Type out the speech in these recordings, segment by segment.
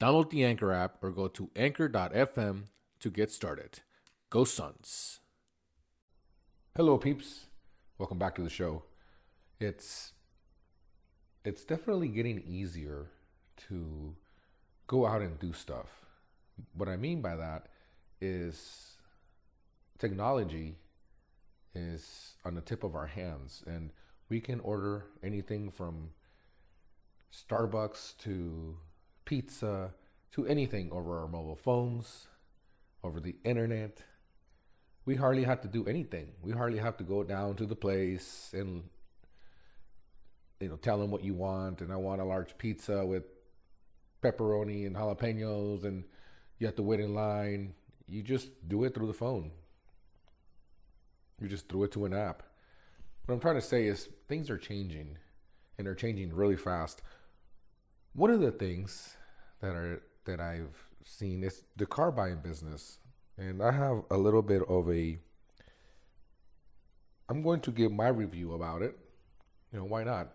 Download the Anchor app or go to anchor.fm to get started. Go Suns. Hello peeps. Welcome back to the show. It's it's definitely getting easier to go out and do stuff. What I mean by that is technology is on the tip of our hands and we can order anything from Starbucks to pizza to anything over our mobile phones, over the internet. We hardly have to do anything. We hardly have to go down to the place and you know tell them what you want and I want a large pizza with pepperoni and jalapenos and you have to wait in line. You just do it through the phone. You just throw it to an app. What I'm trying to say is things are changing and they're changing really fast. One of the things that are that I've seen is the car buying business. And I have a little bit of a I'm going to give my review about it. You know, why not?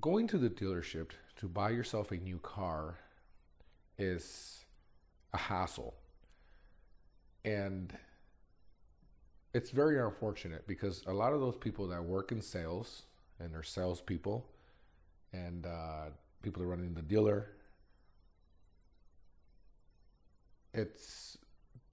Going to the dealership to buy yourself a new car is a hassle. And it's very unfortunate because a lot of those people that work in sales and they're salespeople and uh, people are running the dealer, it's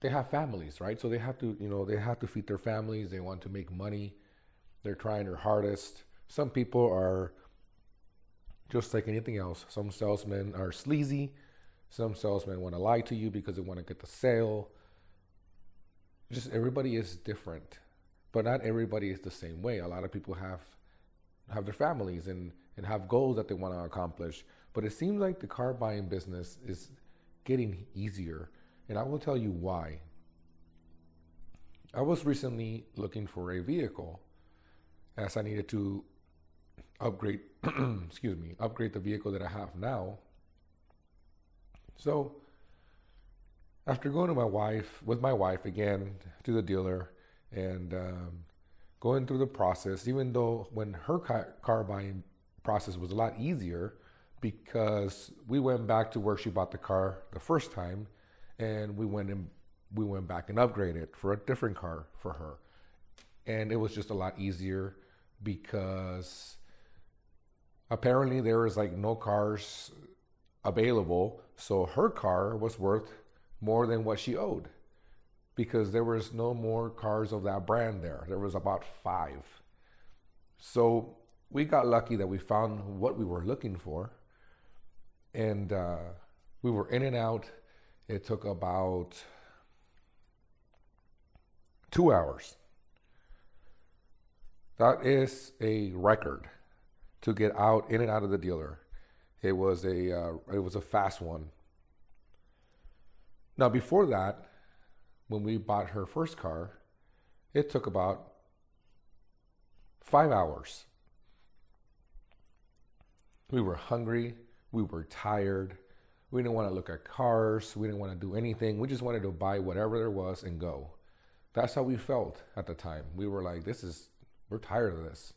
they have families, right? So they have to, you know, they have to feed their families. They want to make money. They're trying their hardest. Some people are just like anything else. Some salesmen are sleazy. Some salesmen want to lie to you because they want to get the sale. Just everybody is different, but not everybody is the same way. A lot of people have have their families and and have goals that they want to accomplish. But it seems like the car buying business is getting easier, and I will tell you why. I was recently looking for a vehicle as I needed to upgrade excuse me upgrade the vehicle that I have now. So after going to my wife with my wife again to the dealer and um, going through the process, even though when her car, car buying process was a lot easier because we went back to where she bought the car the first time and we went and we went back and upgraded for a different car for her. And it was just a lot easier because apparently there was like no cars available so her car was worth more than what she owed because there was no more cars of that brand there. There was about five. So we got lucky that we found what we were looking for and uh, we were in and out it took about two hours that is a record to get out in and out of the dealer. It was a uh, it was a fast one. Now before that, when we bought her first car, it took about five hours. We were hungry. We were tired. We didn't want to look at cars. We didn't want to do anything. We just wanted to buy whatever there was and go. That's how we felt at the time. We were like, this is, we're tired of this.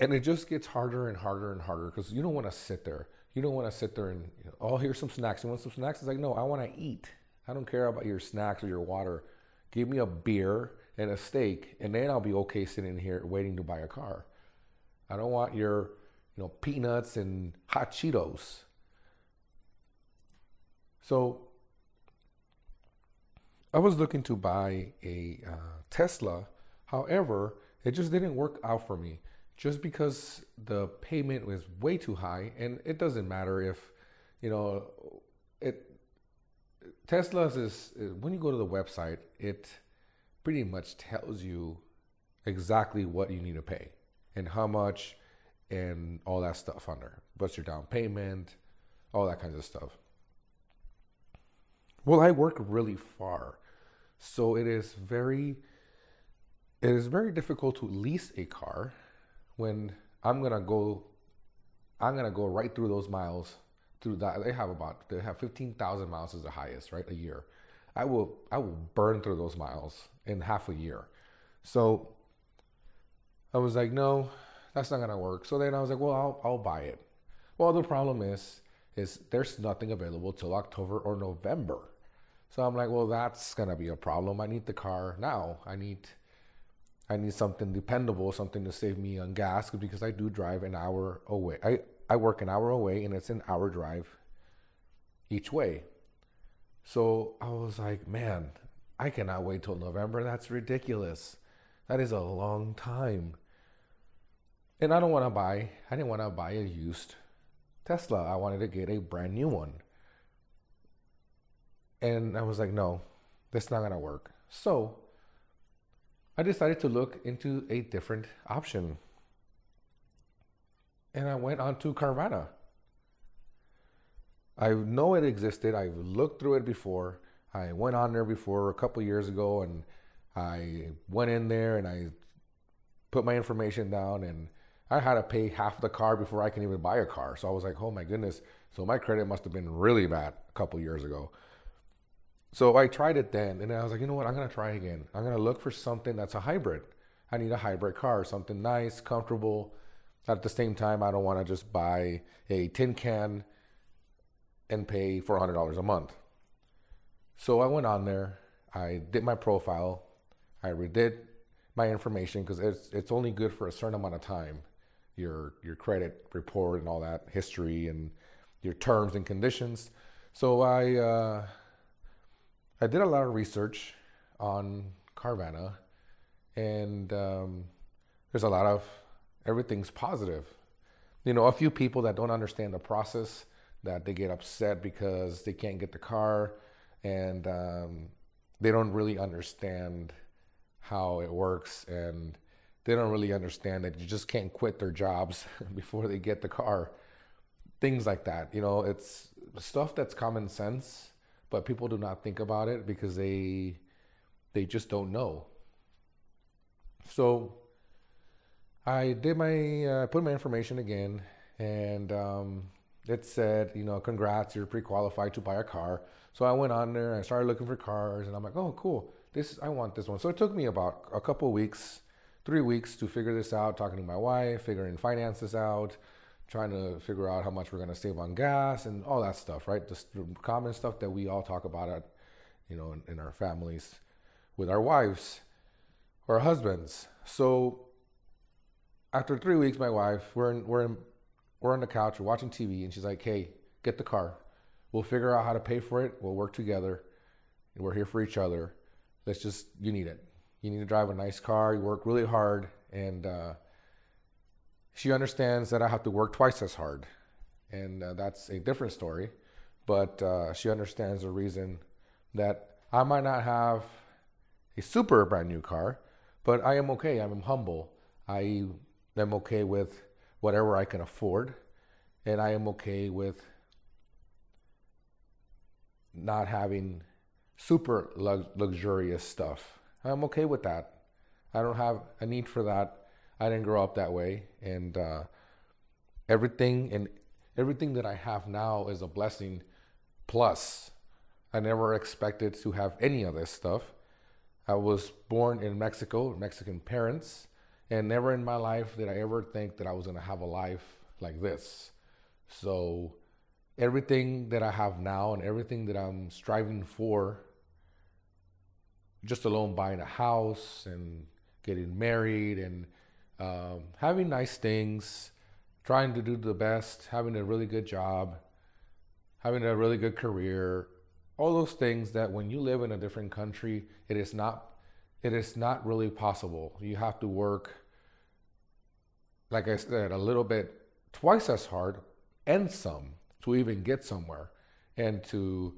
and it just gets harder and harder and harder because you don't want to sit there. You don't want to sit there and you know, oh, here's some snacks. You want some snacks? It's like no, I want to eat. I don't care about your snacks or your water. Give me a beer and a steak, and then I'll be okay sitting here waiting to buy a car. I don't want your you know peanuts and hot Cheetos. So I was looking to buy a uh, Tesla. However, it just didn't work out for me just because the payment was way too high and it doesn't matter if you know it tesla's is when you go to the website it pretty much tells you exactly what you need to pay and how much and all that stuff under. What's your down payment, all that kinds of stuff. Well, I work really far, so it is very it is very difficult to lease a car when I'm gonna go I'm gonna go right through those miles through that they have about they have 15,000 miles is the highest right a year I will I will burn through those miles in half a year so I was like no that's not gonna work so then I was like well I'll, I'll buy it well the problem is is there's nothing available till October or November so I'm like well that's gonna be a problem I need the car now I need I need something dependable, something to save me on gas because I do drive an hour away. I, I work an hour away and it's an hour drive each way. So I was like, man, I cannot wait till November. That's ridiculous. That is a long time. And I don't want to buy, I didn't want to buy a used Tesla. I wanted to get a brand new one. And I was like, no, that's not going to work. So I decided to look into a different option. And I went on to Carvana. I know it existed. I've looked through it before. I went on there before a couple years ago and I went in there and I put my information down and I had to pay half the car before I can even buy a car. So I was like, oh my goodness. So my credit must have been really bad a couple years ago. So I tried it then, and I was like, you know what? I'm gonna try again. I'm gonna look for something that's a hybrid. I need a hybrid car, something nice, comfortable. At the same time, I don't want to just buy a tin can and pay $400 a month. So I went on there. I did my profile. I redid my information because it's it's only good for a certain amount of time. Your your credit report and all that history and your terms and conditions. So I. Uh, I did a lot of research on Carvana, and um, there's a lot of everything's positive. You know, a few people that don't understand the process, that they get upset because they can't get the car, and um, they don't really understand how it works, and they don't really understand that you just can't quit their jobs before they get the car. Things like that. You know, it's stuff that's common sense but people do not think about it because they they just don't know. So I did my uh, put my information again, and um, it said, you know, congrats, you're pre-qualified to buy a car. So I went on there, I started looking for cars, and I'm like, oh, cool, this I want this one. So it took me about a couple weeks, three weeks to figure this out, talking to my wife, figuring finances out, trying to figure out how much we're going to save on gas and all that stuff, right? The common stuff that we all talk about at, you know, in, in our families with our wives or husbands. So after three weeks, my wife, we're in, we're in, we're on the couch, we're watching TV, and she's like, "Hey, get the car. We'll figure out how to pay for it. We'll work together. And we're here for each other. Let's just, you need it. You need to drive a nice car. You work really hard, and uh, she understands that I have to work twice as hard. And uh, that's a different story. But uh, she understands the reason that I might not have a super brand new car, but I am okay. I'm humble. I am okay with whatever I can afford. And I am okay with not having super luxurious stuff. I'm okay with that. I don't have a need for that I didn't grow up that way, and uh, everything and everything that I have now is a blessing. Plus, I never expected to have any of this stuff. I was born in Mexico, Mexican parents, and never in my life did I ever think that I was going to have a life like this. So, everything that I have now and everything that I'm striving for, just alone buying a house and getting married and um, having nice things, trying to do the best, having a really good job, having a really good career, all those things that when you live in a different country, it is not it is not really possible. You have to work like I said a little bit twice as hard and some to even get somewhere and to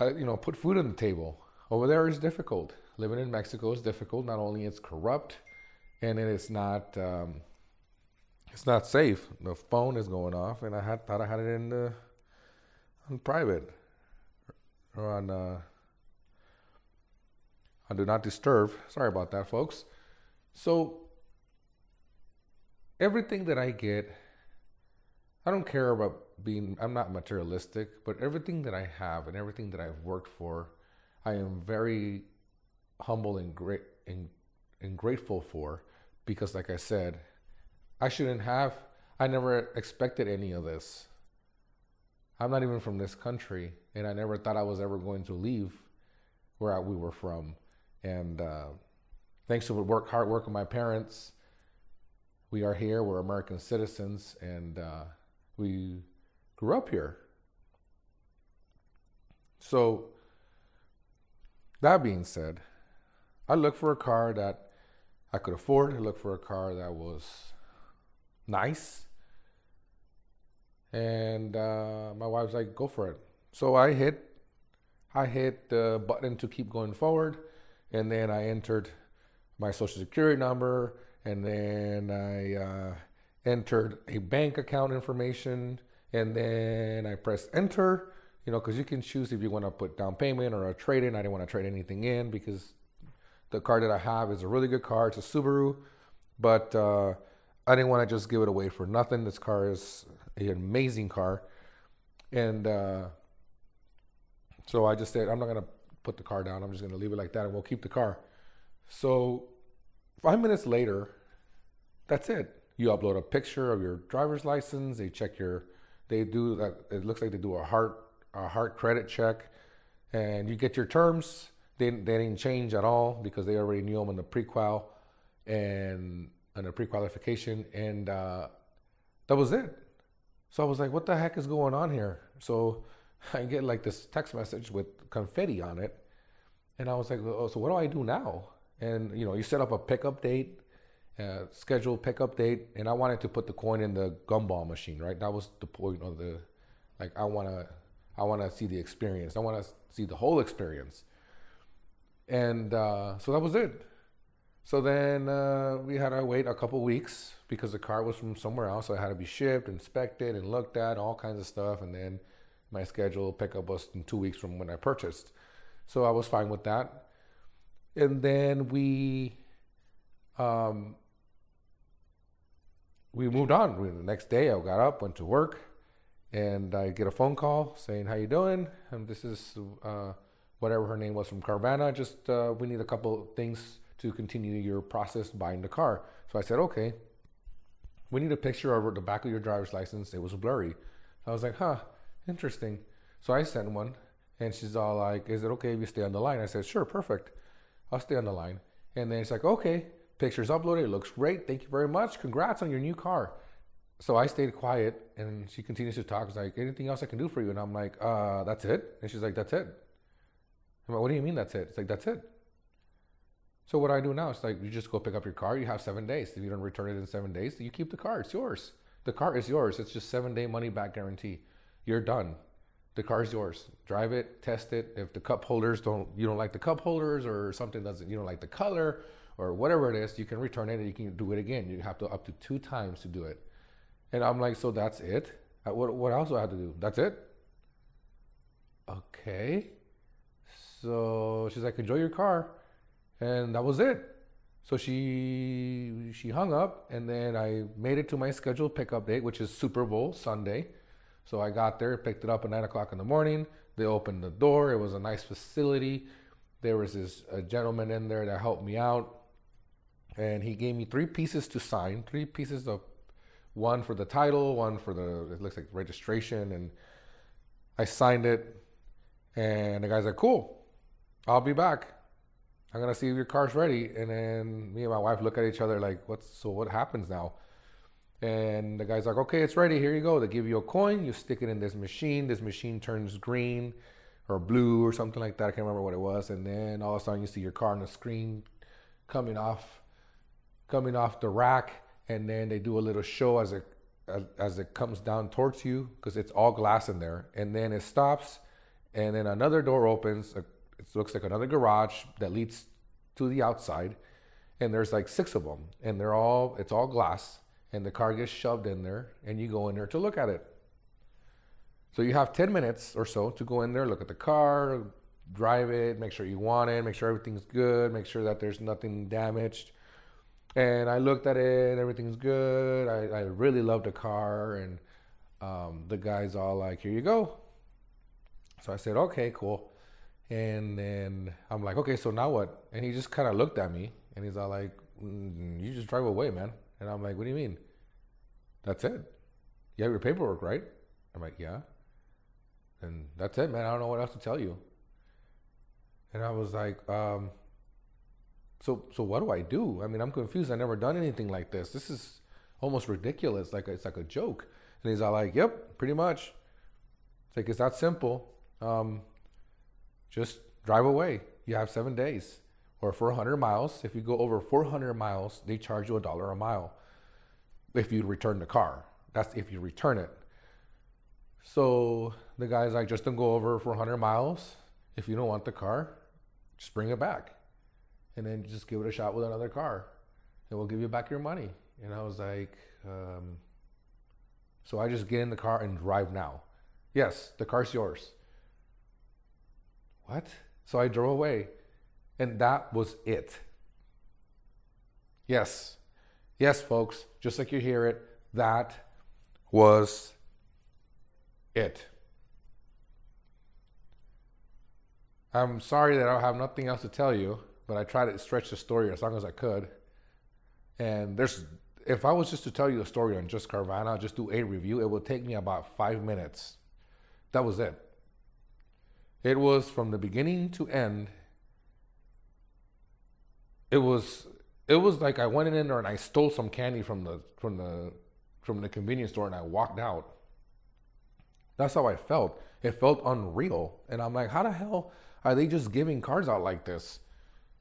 uh, you know put food on the table. Over there is difficult. Living in Mexico is difficult. Not only it's corrupt, and it is not um, it's not safe. The phone is going off, and I had thought I had it in the on private or on uh, on do not disturb. Sorry about that, folks. So everything that I get, I don't care about being. I'm not materialistic, but everything that I have and everything that I've worked for, I am very humble and great and, and grateful for because, like I said, I shouldn't have. I never expected any of this. I'm not even from this country, and I never thought I was ever going to leave where we were from. And uh, thanks to the work, hard work of my parents, we are here. We're American citizens, and uh, we grew up here. So, that being said, I looked for a car that I could afford. I looked for a car that was nice. And uh, my wife's like, go for it. So I hit, I hit the button to keep going forward, and then I entered my social security number, and then I uh, entered a bank account information, and then I pressed enter. You know, because you can choose if you want to put down payment or a trade in. I didn't want to trade anything in because the car that I have is a really good car. It's a Subaru, but uh, I didn't want to just give it away for nothing. This car is an amazing car, and uh, so I just said I'm not gonna put the car down. I'm just gonna leave it like that, and we'll keep the car. So five minutes later, that's it. You upload a picture of your driver's license. They check your. They do that. It looks like they do a heart a heart credit check, and you get your terms. They they didn't change at all because they already knew them in the prequal, and and the pre-qualification, and uh, that was it. So I was like, "What the heck is going on here?" So I get like this text message with confetti on it, and I was like, "Oh, so what do I do now?" And you know, you set up a pickup date, uh, scheduled pickup date, and I wanted to put the coin in the gumball machine, right? That was the point of the, like, I wanna, I wanna see the experience. I wanna see the whole experience, and uh, so that was it. So then uh, we had to wait a couple weeks because the car was from somewhere else. So it had to be shipped, inspected, and looked at, all kinds of stuff. And then my schedule pickup was in two weeks from when I purchased. So I was fine with that. And then we um, we moved on. The next day, I got up, went to work, and I get a phone call saying, "How you doing?" And this is uh, whatever her name was from Carvana. Just uh, we need a couple things to continue your process buying the car. So I said, okay, we need a picture of the back of your driver's license. It was blurry. I was like, huh, interesting. So I sent one and she's all like, is it okay if you stay on the line? I said, sure, perfect. I'll stay on the line. And then it's like, okay, picture's uploaded. It looks great. Thank you very much. Congrats on your new car. So I stayed quiet and she continues to talk. It's like, anything else I can do for you? And I'm like, uh, that's it. And she's like, that's it. I'm like, what do you mean that's it? It's like, that's it. So what I do now is like you just go pick up your car. You have seven days. If you don't return it in seven days, you keep the car. It's yours. The car is yours. It's just seven day money back guarantee. You're done. The car is yours. Drive it, test it. If the cup holders don't, you don't like the cup holders, or something doesn't, you don't like the color, or whatever it is, you can return it and you can do it again. You have to up to two times to do it. And I'm like, so that's it. Uh, what what else do I have to do? That's it. Okay. So she's like, enjoy your car and that was it. So she she hung up, and then I made it to my scheduled pickup date, which is Super Bowl Sunday. So I got there, picked it up at nine o'clock in the morning. They opened the door. It was a nice facility. There was this a gentleman in there that helped me out, and he gave me three pieces to sign. Three pieces of one for the title, one for the it looks like registration, and I signed it. And the guy's like, "Cool, I'll be back." I'm gonna see if your car's ready. And then me and my wife look at each other like, what's so what happens now? And the guy's like, okay, it's ready. Here you go. They give you a coin. You stick it in this machine. This machine turns green or blue or something like that. I can't remember what it was. And then all of a sudden you see your car on the screen coming off, coming off the rack. And then they do a little show as it as, as it comes down towards you because it's all glass in there. And then it stops. And then another door opens. It looks like another garage that leads to the outside, and there's like six of them, and they're all it's all glass, and the car gets shoved in there, and you go in there to look at it. So you have 10 minutes or so to go in there, look at the car, drive it, make sure you want it, make sure everything's good, make sure that there's nothing damaged. And I looked at it, everything's good. I, I really love the car, and um, the guy's all like, "Here you go." So I said, "Okay, cool." And then I'm like, "Okay, so now what?" And he just kind of looked at me, and he's all like, mm, "You just drive away, man." And I'm like, "What do you mean?" That's it. You have your paperwork, right? I'm like, "Yeah." And that's it, man. I don't know what else to tell you. And I was like, um, so so what do I do? I mean, I'm confused. I never done anything like this. This is almost ridiculous. Like it's like a joke. And he's all like, "Yep, pretty much." It's like it's that simple. Um, just drive away. You have seven days, or 400 miles. If you go over 400 miles, they charge you a dollar a mile. If you return the car, that's if you return it. So the guy's like, just don't go over 400 miles. If you don't want the car, just bring it back and then just give it a shot with another car and we'll give you back your money. And I was like, um, so I just get in the car and drive now. Yes, the car's yours. What? So I drove away. And that was it. Yes. Yes, folks, just like you hear it, that was it. I'm sorry that I have nothing else to tell you but I tried to stretch the story as long as I could. And there's, if I was just to tell you a story on just Carvana, just do a review, it would take me about five minutes. That was it. It was from the beginning to end. It was, it was like I went in there and I stole some candy from the from the from the convenience store and I walked out. That's how I felt. It felt unreal, and I'm like, how the hell are they just giving cards out like this?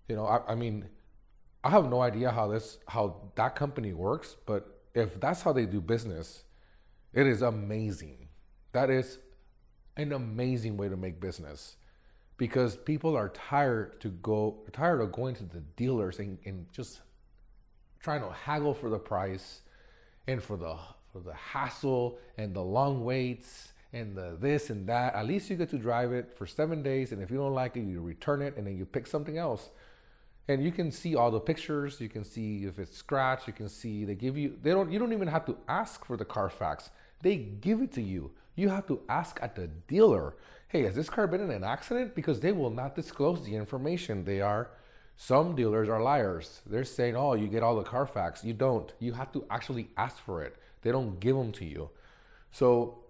You know, I, I mean, I have no idea how this how that company works, but if that's how they do business, it is amazing. That is an amazing way to make business because people are tired to go tired of going to the dealers and, and just trying to haggle for the price and for the for the hassle and the long waits and the this and that. At least you get to drive it for seven days, and if you don't like it, you return it and then you pick something else and you can see all the pictures. You can see if it's scratched. You can see they give you they don't you don't even have to ask for the carfax. They give it to you. You have to ask at the dealer hey has this car been in an accident? Because they will not disclose the information. They are some dealers are liars. They're saying oh you get all the carfax. You don't. You have to actually ask for it. They don't give them to you. So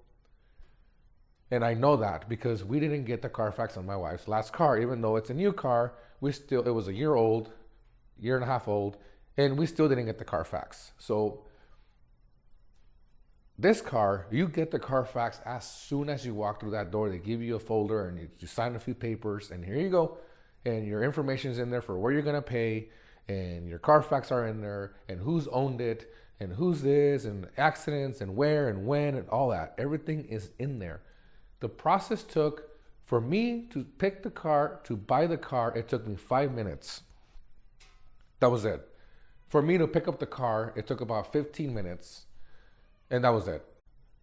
and i know that because we didn't get the carfax on my wife's last car even though it's a new car we still it was a year old, year and a half old, and we still didn't get the Carfax. So this car, you get the Carfax as soon as you walk through that door. They give you a folder and you, you sign a few papers, and here you go. And your information is in there for where you're gonna pay, and your Carfax are in there, and who's owned it, and who's this, and accidents, and where, and when, and all that. Everything is in there. The process took for me to pick the car, to buy the car, it took me five minutes. That was it. For me to pick up the car, it took about 15 minutes. And that was it.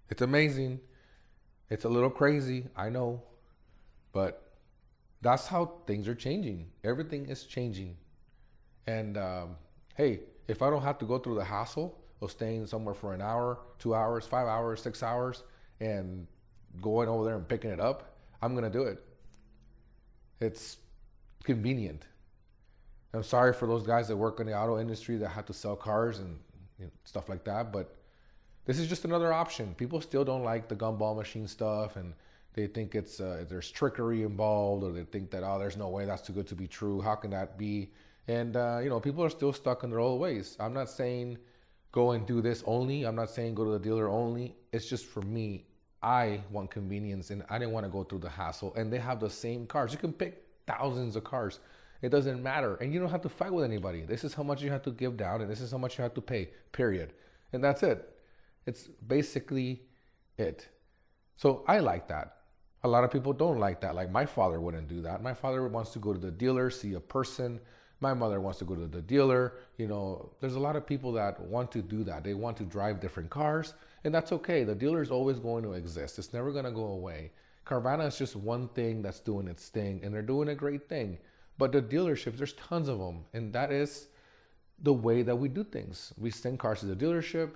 It's amazing. It's a little crazy, I know. But that's how things are changing. Everything is changing. And um, hey, if I don't have to go through the hassle of staying somewhere for an hour, two hours, five hours, six hours, and going over there and picking it up, I'm going to do it. It's convenient. I'm sorry for those guys that work in the auto industry that have to sell cars and you know, stuff like that, but this is just another option. People still don't like the gumball machine stuff and they think it's uh, there's trickery involved or they think that oh there's no way that's too good to be true. How can that be? And uh, you know people are still stuck in their old ways. I'm not saying go and do this only. I'm not saying go to the dealer only. It's just for me I want convenience and I didn't want to go through the hassle. And they have the same cars. You can pick thousands of cars. It doesn't matter. And you don't have to fight with anybody. This is how much you have to give down and this is how much you have to pay, period. And that's it. It's basically it. So I like that. A lot of people don't like that. Like my father wouldn't do that. My father wants to go to the dealer, see a person, My mother wants to go to the dealer. You know, there's a lot of people that want to do that. They want to drive different cars, and that's okay. The dealer is always going to exist. It's never going to go away. Carvana is just one thing that's doing its thing, and they're doing a great thing. But the dealerships, there's tons of them, and that is the way that we do things. We send cars to the dealership,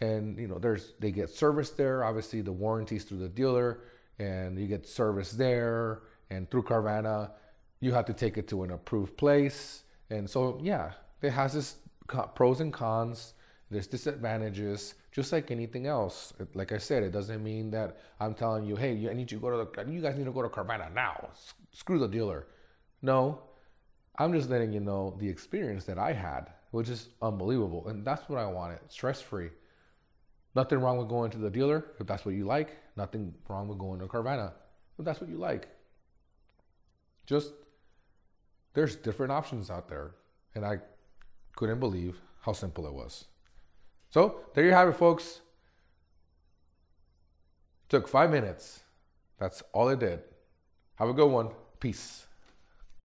and you know, there's they get service there. Obviously, the warranties through the dealer, and you get service there, and through Carvana, you have to take it to an approved place. And so, yeah, it has its pros and cons. There's disadvantages, just like anything else. Like I said, it doesn't mean that I'm telling you, hey, I need you to go to the, you guys need to go to Carvana now. Screw the dealer. No, I'm just letting you know the experience that I had, which is unbelievable. And that's what I wanted stress free. Nothing wrong with going to the dealer if that's what you like. Nothing wrong with going to Carvana if that's what you like. Just there's different options out there. And I couldn't believe how simple it was. So there you have it, folks. Took five minutes. That's all it did. Have a good one. Peace.